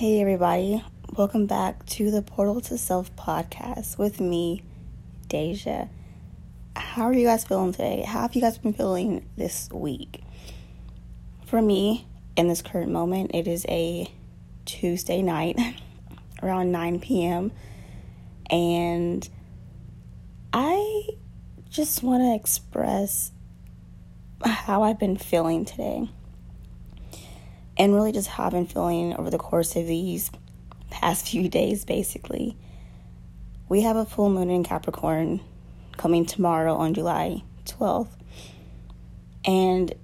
Hey, everybody. Welcome back to the Portal to Self podcast with me, Deja. How are you guys feeling today? How have you guys been feeling this week? For me, in this current moment, it is a Tuesday night around 9 p.m. And I just want to express how I've been feeling today and really just how I've been feeling over the course of these past few days, basically. We have a full moon in Capricorn coming tomorrow on July 12th. And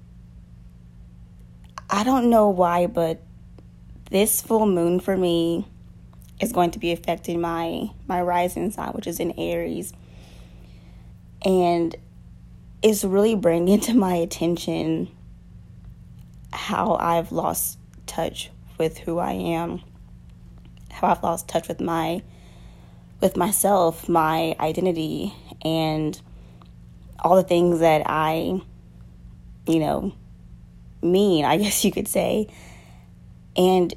I don't know why, but this full moon for me is going to be affecting my my rising sign, which is in Aries. And it's really bringing to my attention how I've lost touch with who I am, how I've lost touch with my with myself, my identity and all the things that I you know mean, I guess you could say. And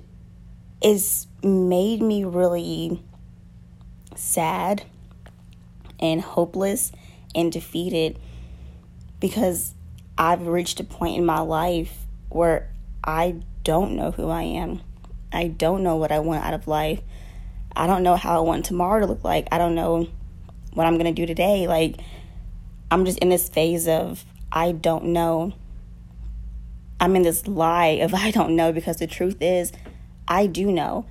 it's made me really sad and hopeless and defeated because I've reached a point in my life where I don't know who I am. I don't know what I want out of life. I don't know how I want tomorrow to look like. I don't know what I'm going to do today. Like, I'm just in this phase of I don't know. I'm in this lie of I don't know because the truth is I do know.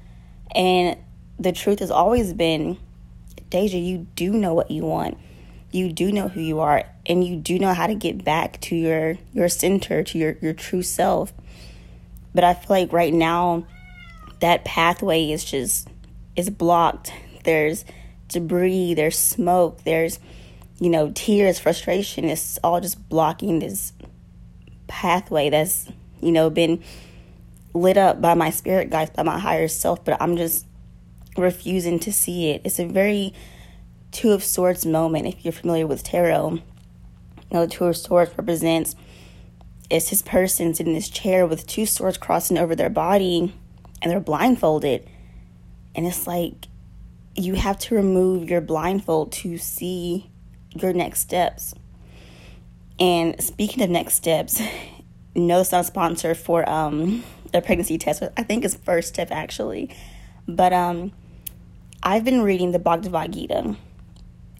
And the truth has always been Deja, you do know what you want. You do know who you are and you do know how to get back to your your center, to your your true self. But I feel like right now that pathway is just is blocked. There's debris, there's smoke, there's you know, tears, frustration. It's all just blocking this pathway that's, you know, been lit up by my spirit guides, by my higher self, but I'm just refusing to see it. It's a very Two of Swords moment, if you're familiar with tarot. Know, the Two of Swords represents it's his person sitting in this chair with two swords crossing over their body and they're blindfolded. And it's like you have to remove your blindfold to see your next steps. And speaking of next steps, no, a sponsor for um, a pregnancy test. I think it's first step actually. But um, I've been reading the Bhagavad Gita,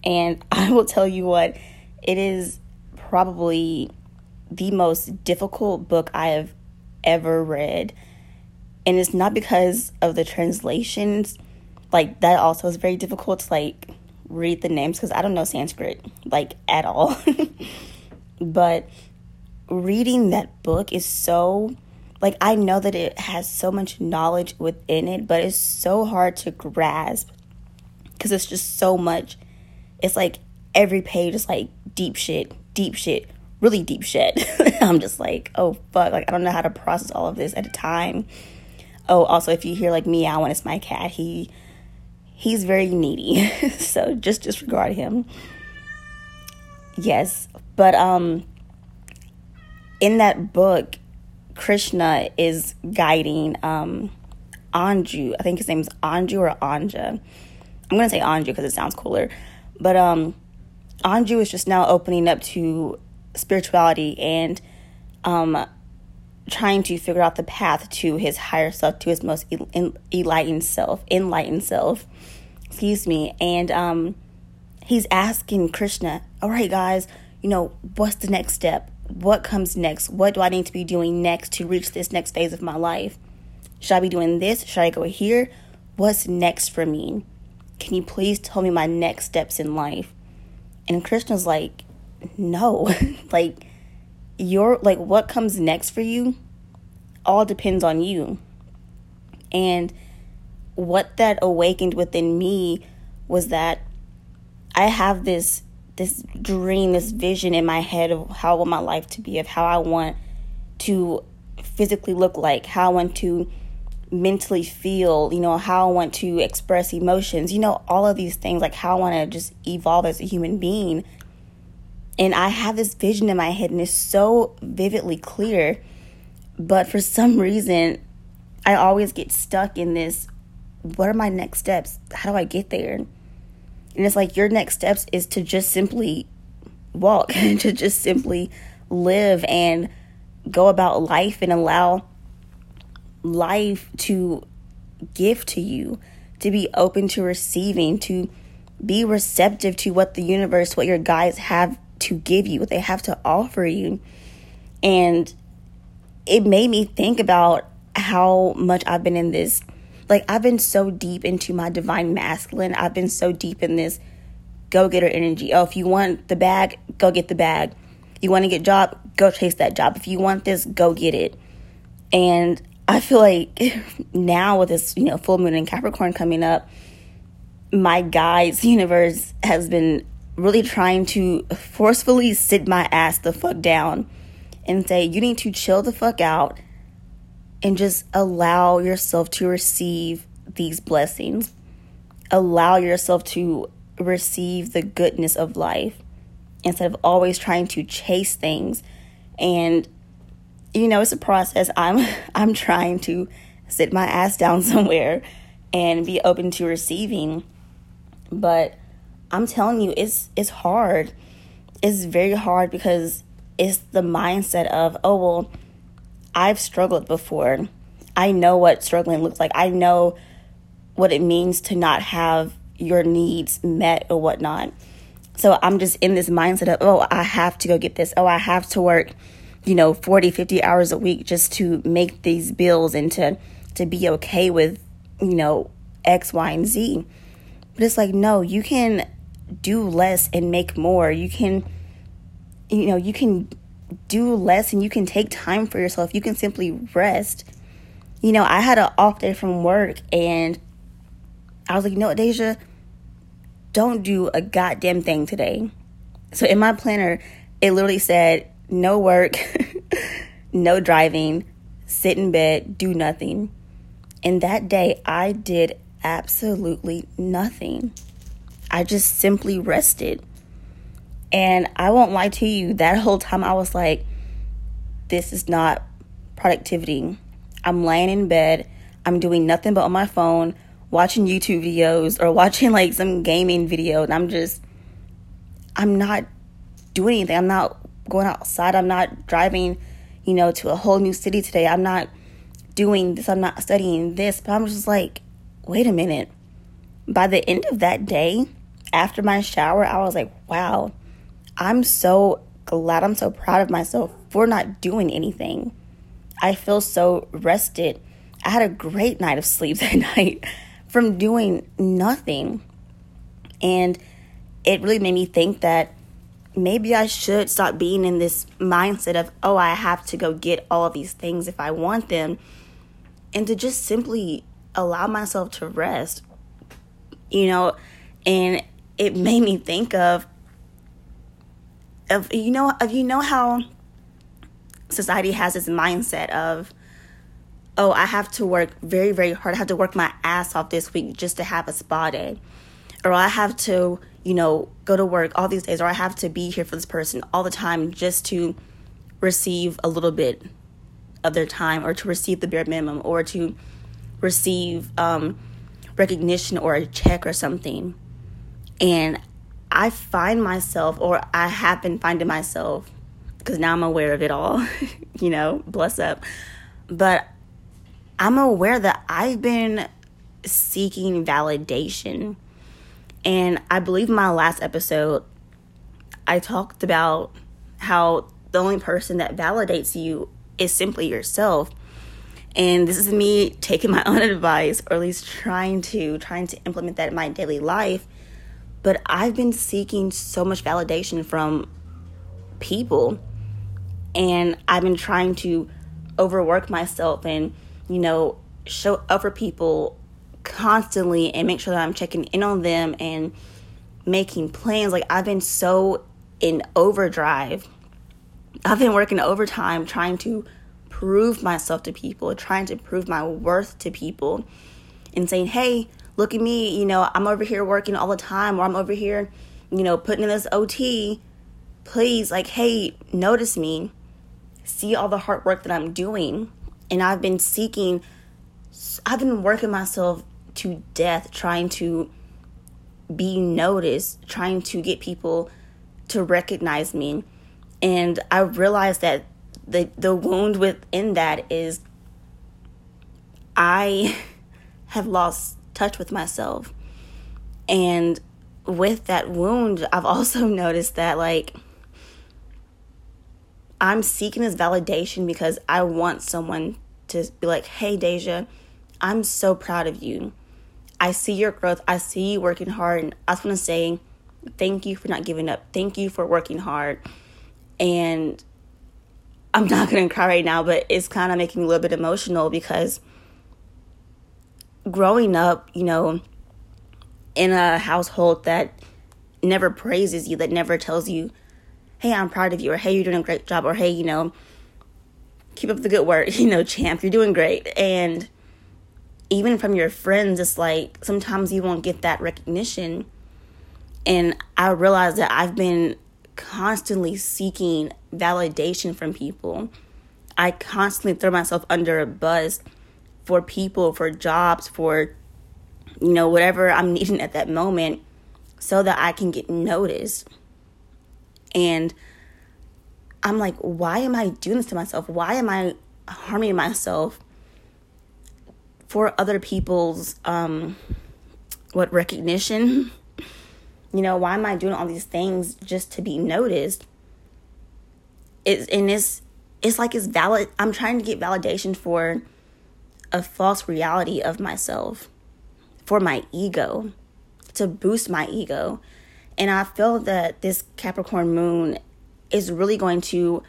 and I will tell you what, it is probably the most difficult book I have ever read. And it's not because of the translations, like that also is very difficult to like read the names because I don't know Sanskrit like at all. but reading that book is so like I know that it has so much knowledge within it, but it's so hard to grasp because it's just so much. It's like every page is like deep shit, deep shit, really deep shit. I'm just like, oh fuck, like I don't know how to process all of this at a time. Oh, also if you hear like meowing, it's my cat. He he's very needy. so just disregard him. Yes, but um in that book Krishna is guiding um Anju. I think his name's Anju or Anja. I'm going to say Anju because it sounds cooler. But um Anju is just now opening up to spirituality and um, trying to figure out the path to his higher self, to his most enlightened self, enlightened self. Excuse me. And um, he's asking Krishna, all right, guys, you know, what's the next step? What comes next? What do I need to be doing next to reach this next phase of my life? Should I be doing this? Should I go here? What's next for me? Can you please tell me my next steps in life? And Krishna's like, no like your like what comes next for you all depends on you. And what that awakened within me was that i have this this dream this vision in my head of how i want my life to be of how i want to physically look like how i want to mentally feel you know how i want to express emotions you know all of these things like how i want to just evolve as a human being and I have this vision in my head and it's so vividly clear. But for some reason, I always get stuck in this what are my next steps? How do I get there? And it's like your next steps is to just simply walk, to just simply live and go about life and allow life to give to you, to be open to receiving, to be receptive to what the universe, what your guides have to give you, what they have to offer you. And it made me think about how much I've been in this. Like, I've been so deep into my divine masculine. I've been so deep in this go getter energy. Oh, if you want the bag, go get the bag. You want to get job, go chase that job. If you want this, go get it. And I feel like now with this, you know, full moon in Capricorn coming up, my guides universe has been really trying to forcefully sit my ass the fuck down and say, you need to chill the fuck out and just allow yourself to receive these blessings. Allow yourself to receive the goodness of life instead of always trying to chase things and you know it's a process. I'm i'm trying to sit my ass down somewhere and be open to receiving. But i'm telling you it's it's hard. It's very hard because it's the mindset of oh well i've struggled before. I know what struggling looks like. I know what it means to not have your needs met or whatnot. So I'm just in this mindset of, oh, I have to go get this. Oh, I have to work, you know, 40, 50 hours a week just to make these bills and to, to be okay with, you know, X, Y, and Z. But it's like, no, you can do less and make more. You can, you know, you can do less and you can take time for yourself. You can simply rest. You know, I had an off day from work and I was like, no, Deja, don't do a goddamn thing today. So in my planner, it literally said no work, no driving, sit in bed, do nothing. And that day, I did absolutely nothing. I just simply rested. And I won't lie to you, that whole time I was like, this is not productivity. I'm laying in bed, I'm doing nothing but on my phone, watching YouTube videos or watching like some gaming video and I'm just I'm not doing anything. I'm not going outside. I'm not driving, you know, to a whole new city today. I'm not doing this. I'm not studying this. But I'm just like, wait a minute. By the end of that day, after my shower, I was like, wow, I'm so glad. I'm so proud of myself for not doing anything. I feel so rested. I had a great night of sleep that night from doing nothing. And it really made me think that maybe I should stop being in this mindset of, oh, I have to go get all these things if I want them, and to just simply allow myself to rest. You know, and it made me think of of you know of you know how society has this mindset of oh, I have to work very, very hard. I have to work my ass off this week just to have a spa day. Or I have to, you know, go to work all these days. Or I have to be here for this person all the time just to receive a little bit of their time or to receive the bare minimum or to receive um, recognition or a check or something. And I find myself, or I have been finding myself, because now I'm aware of it all, you know, bless up. But I'm aware that I've been seeking validation. And I believe in my last episode, I talked about how the only person that validates you is simply yourself. And this is me taking my own advice, or at least trying to trying to implement that in my daily life. But I've been seeking so much validation from people, and I've been trying to overwork myself and you know, show up for people constantly and make sure that I'm checking in on them and making plans. Like I've been so in overdrive. I've been working overtime trying to prove myself to people, trying to prove my worth to people and saying, "Hey, look at me, you know, I'm over here working all the time or I'm over here, you know, putting in this OT. Please like, hey, notice me. See all the hard work that I'm doing." and I've been seeking I've been working myself to death trying to be noticed, trying to get people to recognize me. And I realized that the the wound within that is I have lost touch with myself. And with that wound, I've also noticed that like I'm seeking this validation because I want someone to be like, "Hey Deja, I'm so proud of you. I see your growth. I see you working hard. And I just want to say thank you for not giving up. Thank you for working hard. And I'm not going to cry right now, but it's kind of making me a little bit emotional because growing up, you know, in a household that never praises you, that never tells you, hey, I'm proud of you, or hey, you're doing a great job, or hey, you know, keep up the good work, you know, champ, you're doing great. And even from your friends, it's like sometimes you won't get that recognition. And I realize that I've been constantly seeking validation from people. I constantly throw myself under a bus for people, for jobs, for you know, whatever I'm needing at that moment so that I can get noticed. And I'm like, why am I doing this to myself? Why am I harming myself? For other people's um what recognition? You know why am i doing all these things just to be noticed? It's and it's it's like it's valid i'm trying to get validation for a false reality of myself for my ego to boost my ego. And i feel that this capricorn moon is really going to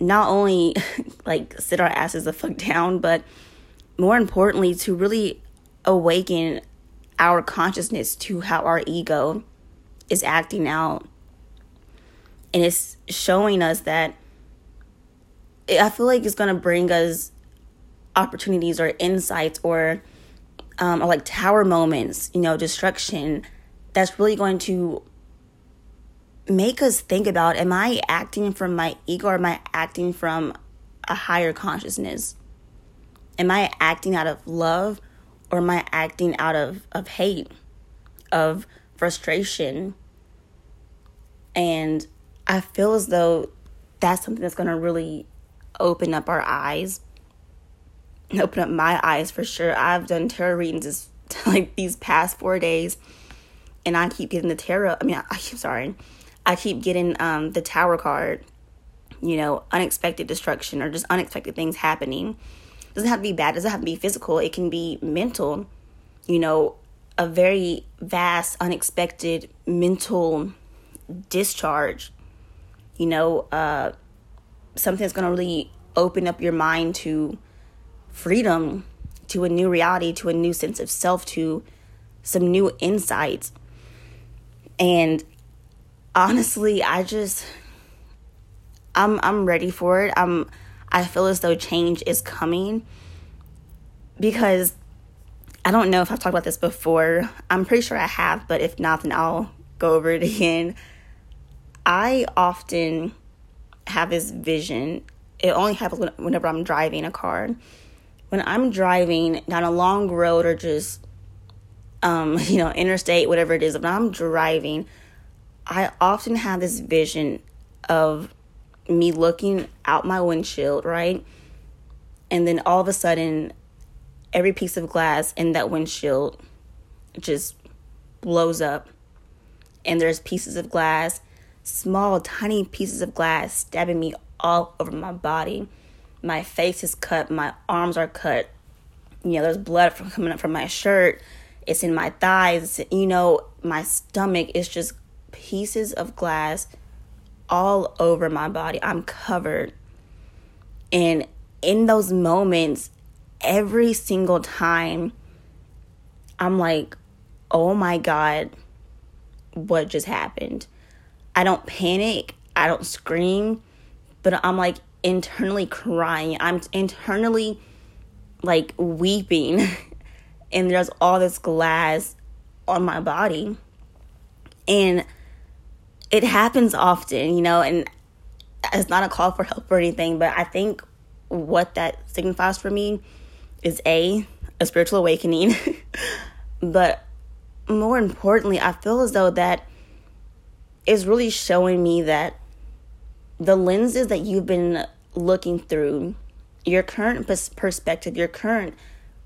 not only like sit our asses the fuck down but more importantly, to really awaken our consciousness to how our ego is acting out. And it's showing us that I feel like it's going to bring us opportunities or insights or, um, or like tower moments, you know, destruction that's really going to make us think about am I acting from my ego or am I acting from a higher consciousness? Am I acting out of love or am I acting out of, of hate, of frustration? And I feel as though that's something that's going to really open up our eyes, open up my eyes for sure. I've done tarot readings this, like these past four days, and I keep getting the tarot. I mean, I, I'm sorry, I keep getting um, the tower card. You know, unexpected destruction or just unexpected things happening doesn't have to be bad, doesn't have to be physical, it can be mental. You know, a very vast, unexpected mental discharge. You know, uh, something that's going to really open up your mind to freedom, to a new reality, to a new sense of self, to some new insights. And honestly, I just I'm I'm ready for it. I'm I feel as though change is coming because I don't know if I've talked about this before. I'm pretty sure I have, but if not, then I'll go over it again. I often have this vision. It only happens whenever I'm driving a car. When I'm driving down a long road or just, um, you know, interstate, whatever it is, when I'm driving, I often have this vision of me looking out my windshield, right? And then all of a sudden, every piece of glass in that windshield just blows up. And there's pieces of glass, small, tiny pieces of glass stabbing me all over my body. My face is cut, my arms are cut. You know, there's blood from coming up from my shirt. It's in my thighs. You know, my stomach is just pieces of glass all over my body. I'm covered. And in those moments, every single time, I'm like, oh my God, what just happened? I don't panic, I don't scream, but I'm like internally crying. I'm internally like weeping, and there's all this glass on my body. And it happens often, you know, and it's not a call for help or anything, but I think what that signifies for me is A, a spiritual awakening. but more importantly, I feel as though that is really showing me that the lenses that you've been looking through, your current perspective, your current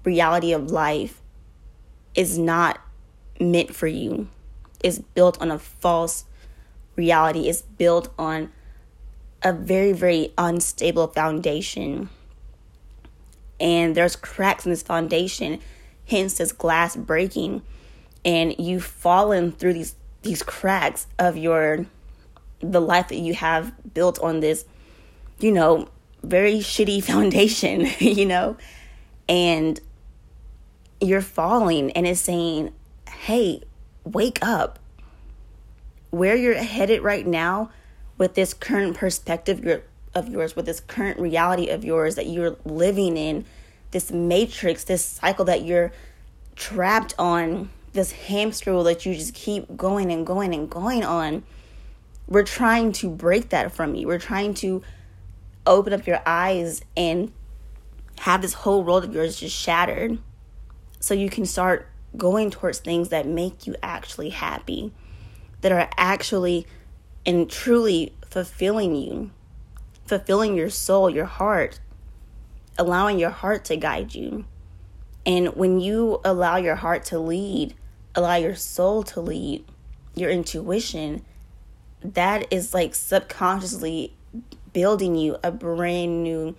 reality of life is not meant for you. It's built on a false reality. is built on a very, very unstable foundation. And there's cracks in this foundation, hence this glass breaking. And you've fallen through these these cracks of your the life that you have built on this, you know, very shitty foundation, you know? And you're falling and it's saying, hey, wake up. Where you're headed right now with this current perspective of yours, with this current reality of yours that you're living in, this matrix, this cycle that you're trapped on, this hamster wheel that you just keep going and going and going on. We're trying to break that from you. We're trying to open up your eyes and have this whole world of yours just shattered so you can start going towards things that make you actually happy, that are actually and truly fulfilling you, fulfilling your soul, your heart, allowing your heart to guide you. And when you allow your heart to lead, allow your soul to lead, your intuition, that is like subconsciously building you a brand new,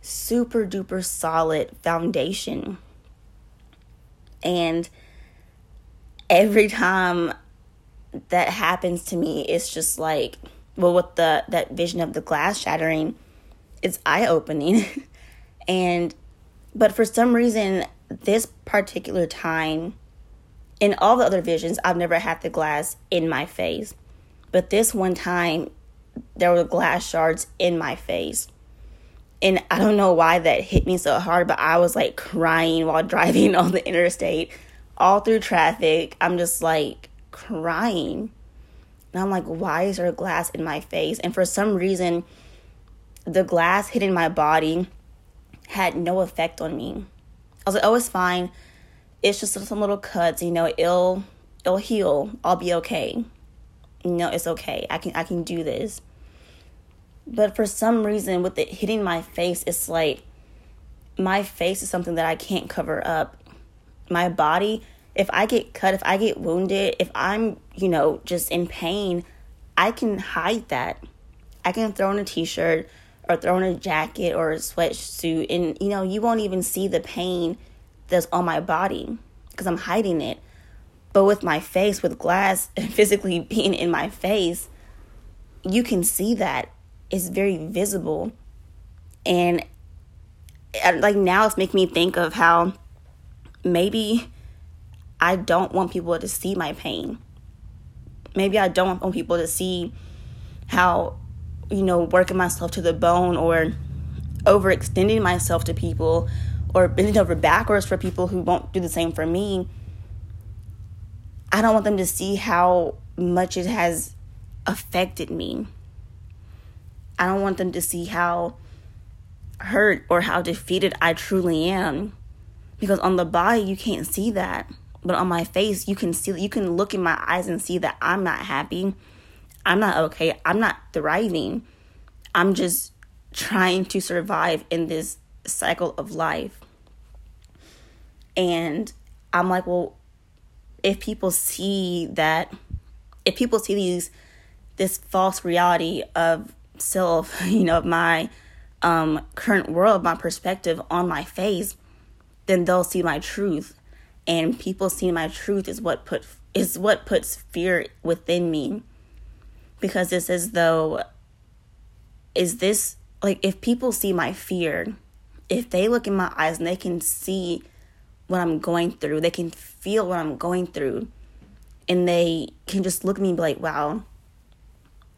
super duper solid foundation. And every time that happens to me, it's just like, well, with the that vision of the glass shattering, it's eye opening. and but for some reason, this particular time, in all the other visions, I've never had the glass in my face. But this one time, there were glass shards in my face. And I don't know why that hit me so hard, but I was like crying while driving on the interstate, all through traffic. I'm just like crying. And I'm like, why is there glass in my face? And for some reason, the glass hitting my body had no effect on me. I was like, oh, it's fine. It's just some little cuts, you know, it'll it'll heal. I'll be okay. You know, it's okay. I can I can do this. But for some reason, with it hitting my face, it's like my face is something that I can't cover up. My body, if I get cut, if I get wounded, if I'm, you know, just in pain, I can hide that. I can throw in a t shirt or throw in a jacket or a sweatsuit, and, you know, you won't even see the pain that's on my body because I'm hiding it. But with my face, with glass physically being in my face, you can see that. It's very visible and uh, like now it's making me think of how maybe I don't want people to see my pain. Maybe I don't want people to see how, you know, working myself to the bone or overextending myself to people or bending over backwards for people who won't do the same for me. I don't want them to see how much it has affected me. I don't want them to see how hurt or how defeated I truly am. Because on the body, you can't see that. But on my face, you can see, you can look in my eyes and see that I'm not happy. I'm not okay. I'm not thriving. I'm just trying to survive in this cycle of life. And I'm like, well, if people see that, if people see these, this false reality of self, you know, of my um, current world, my perspective on my face, then they'll see my truth. And people see my truth is what put is what puts fear within me. Because it's as though is this like if people see my fear, if they look in my eyes and they can see what I'm going through, they can feel what I'm going through, and they can just look at me and be like, wow,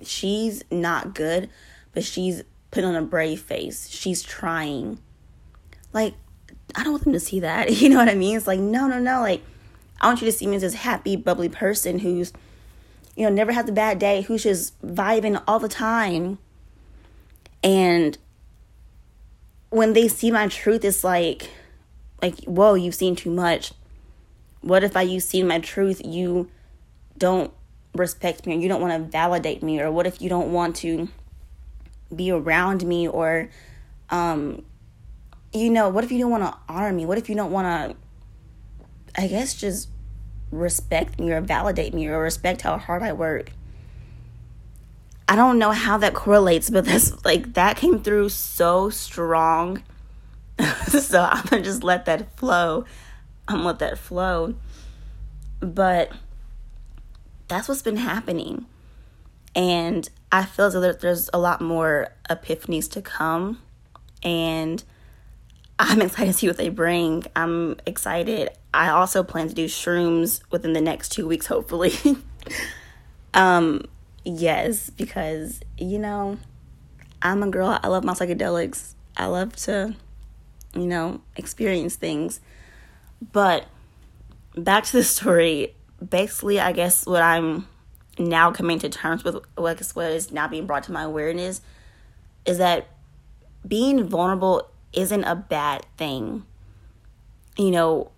she's not good, but she's put on a brave face. She's trying. Like, I don't want them to see that. You know what I mean? It's like, no, no, no. Like, I want you to see me as this happy, bubbly person who's, you know, never has a bad day, who's just vibing all the time. And when they see my truth, it's like, like, whoa, you've seen too much. What if I you've seen my truth, you don't respect me or you don't want to validate me or what if you don't want to be around me or um you know, what if you don't want to honor me? What if you don't want to I guess just respect me or validate me or respect how hard I work? I don't know how that correlates, but that's like that came through so strong. so I'm gonna just let that flow. I'm gonna let that flow. But that's what's been happening. And I feel as though there's a lot more epiphanies to come. And I'm excited to see what they bring. I'm excited. I also plan to do shrooms within the next two weeks, hopefully. um, yes, because, you know, I'm a girl. I love my psychedelics. I love to, you know, experience things. But back to the story. Basically, I guess what I'm now coming to terms with, what is now being brought to my awareness, is that being vulnerable isn't a bad thing. You know,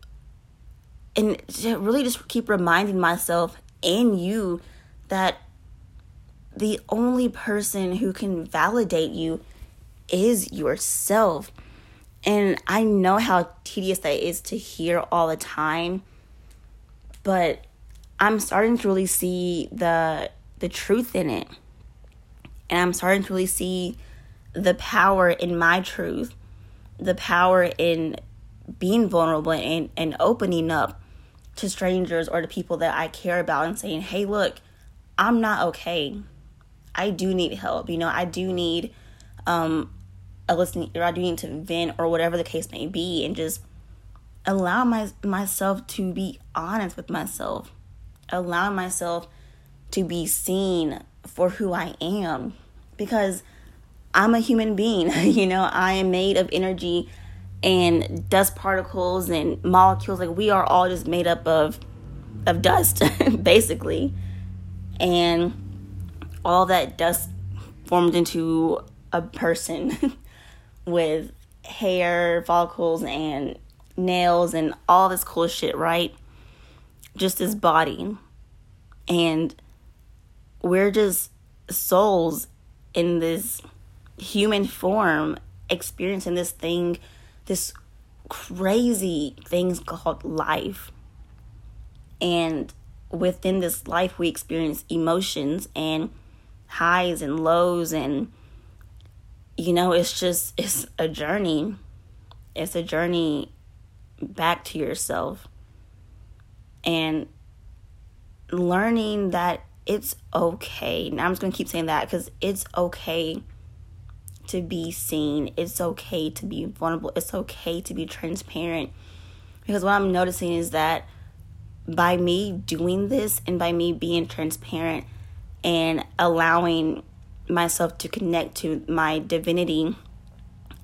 and really just keep reminding myself and you that the only person who can validate you is yourself. And I know how tedious that is to hear all the time, but I'm starting to really see the the truth in it. And I'm starting to really see the power in my truth the power in being vulnerable and, and opening up to strangers or to people that I care about and saying, hey, look, I'm not okay. I do need help. You know, I do need um, a listening ear. I do need to vent or whatever the case may be and just allow my, myself to be honest with myself. Allow myself to be seen for who I am because – I'm a human being. you know, I am made of energy and dust particles and molecules. Like we are all just made up of of dust, basically. And all that dust formed into a person with hair, follicles, and nails and all this cool shit, right? Just this body. And we're just souls in this human form experiencing this thing, this crazy things called life. And within this life, we experience emotions and highs and lows, and you know, it's just it's a journey. It's a journey back to yourself and learning that it's okay. Now I'm just gonna keep saying that because it's okay to be seen. It's okay to be vulnerable. It's okay to be transparent. Because what I'm noticing is that by me doing this and by me being transparent and allowing myself to connect to my divinity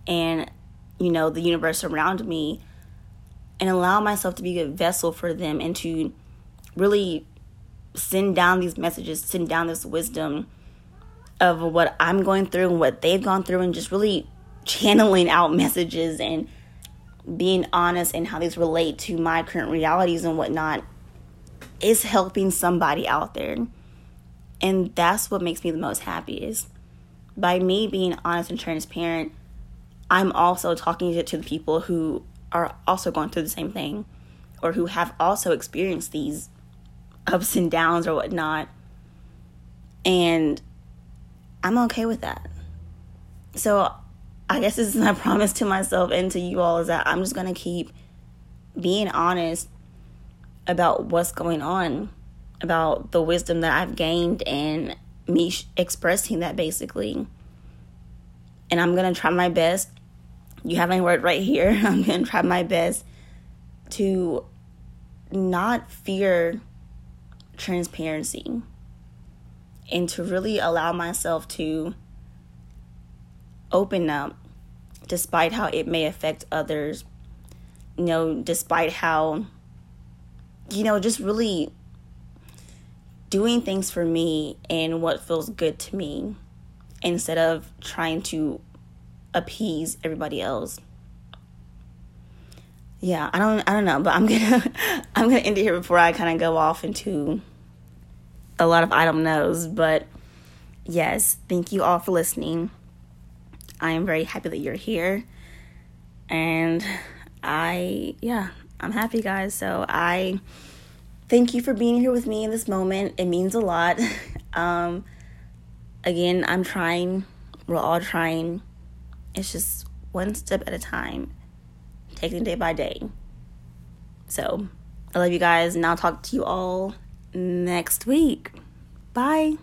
and you know the universe around me and allow myself to be a vessel for them and to really send down these messages, send down this wisdom of what I'm going through and what they've gone through, and just really channeling out messages and being honest and how these relate to my current realities and whatnot is helping somebody out there. And that's what makes me the most happiest. By me being honest and transparent, I'm also talking to, to the people who are also going through the same thing or who have also experienced these ups and downs or whatnot. And I'm okay with that. So I guess this is my promise to myself and to you all is that I'm just going to keep being honest about what's going on, about the wisdom that I've gained and me sh- expressing that basically. And I'm going to try my best. You have my word right here. I'm going to try my best to not fear transparency and to really allow myself to open up despite how it may affect others you know despite how you know just really doing things for me and what feels good to me instead of trying to appease everybody else. Yeah, I don't I don't know, but I'm gonna I'm gonna end it here before I kind of go off into a lot of I don't knows. But yes, thank you all for listening. I am very happy that you're here, and I yeah I'm happy guys. So I thank you for being here with me in this moment. It means a lot. um, again, I'm trying. We're all trying. It's just one step at a time taking day by day. So, I love you guys, and I'll talk to you all next week. Bye.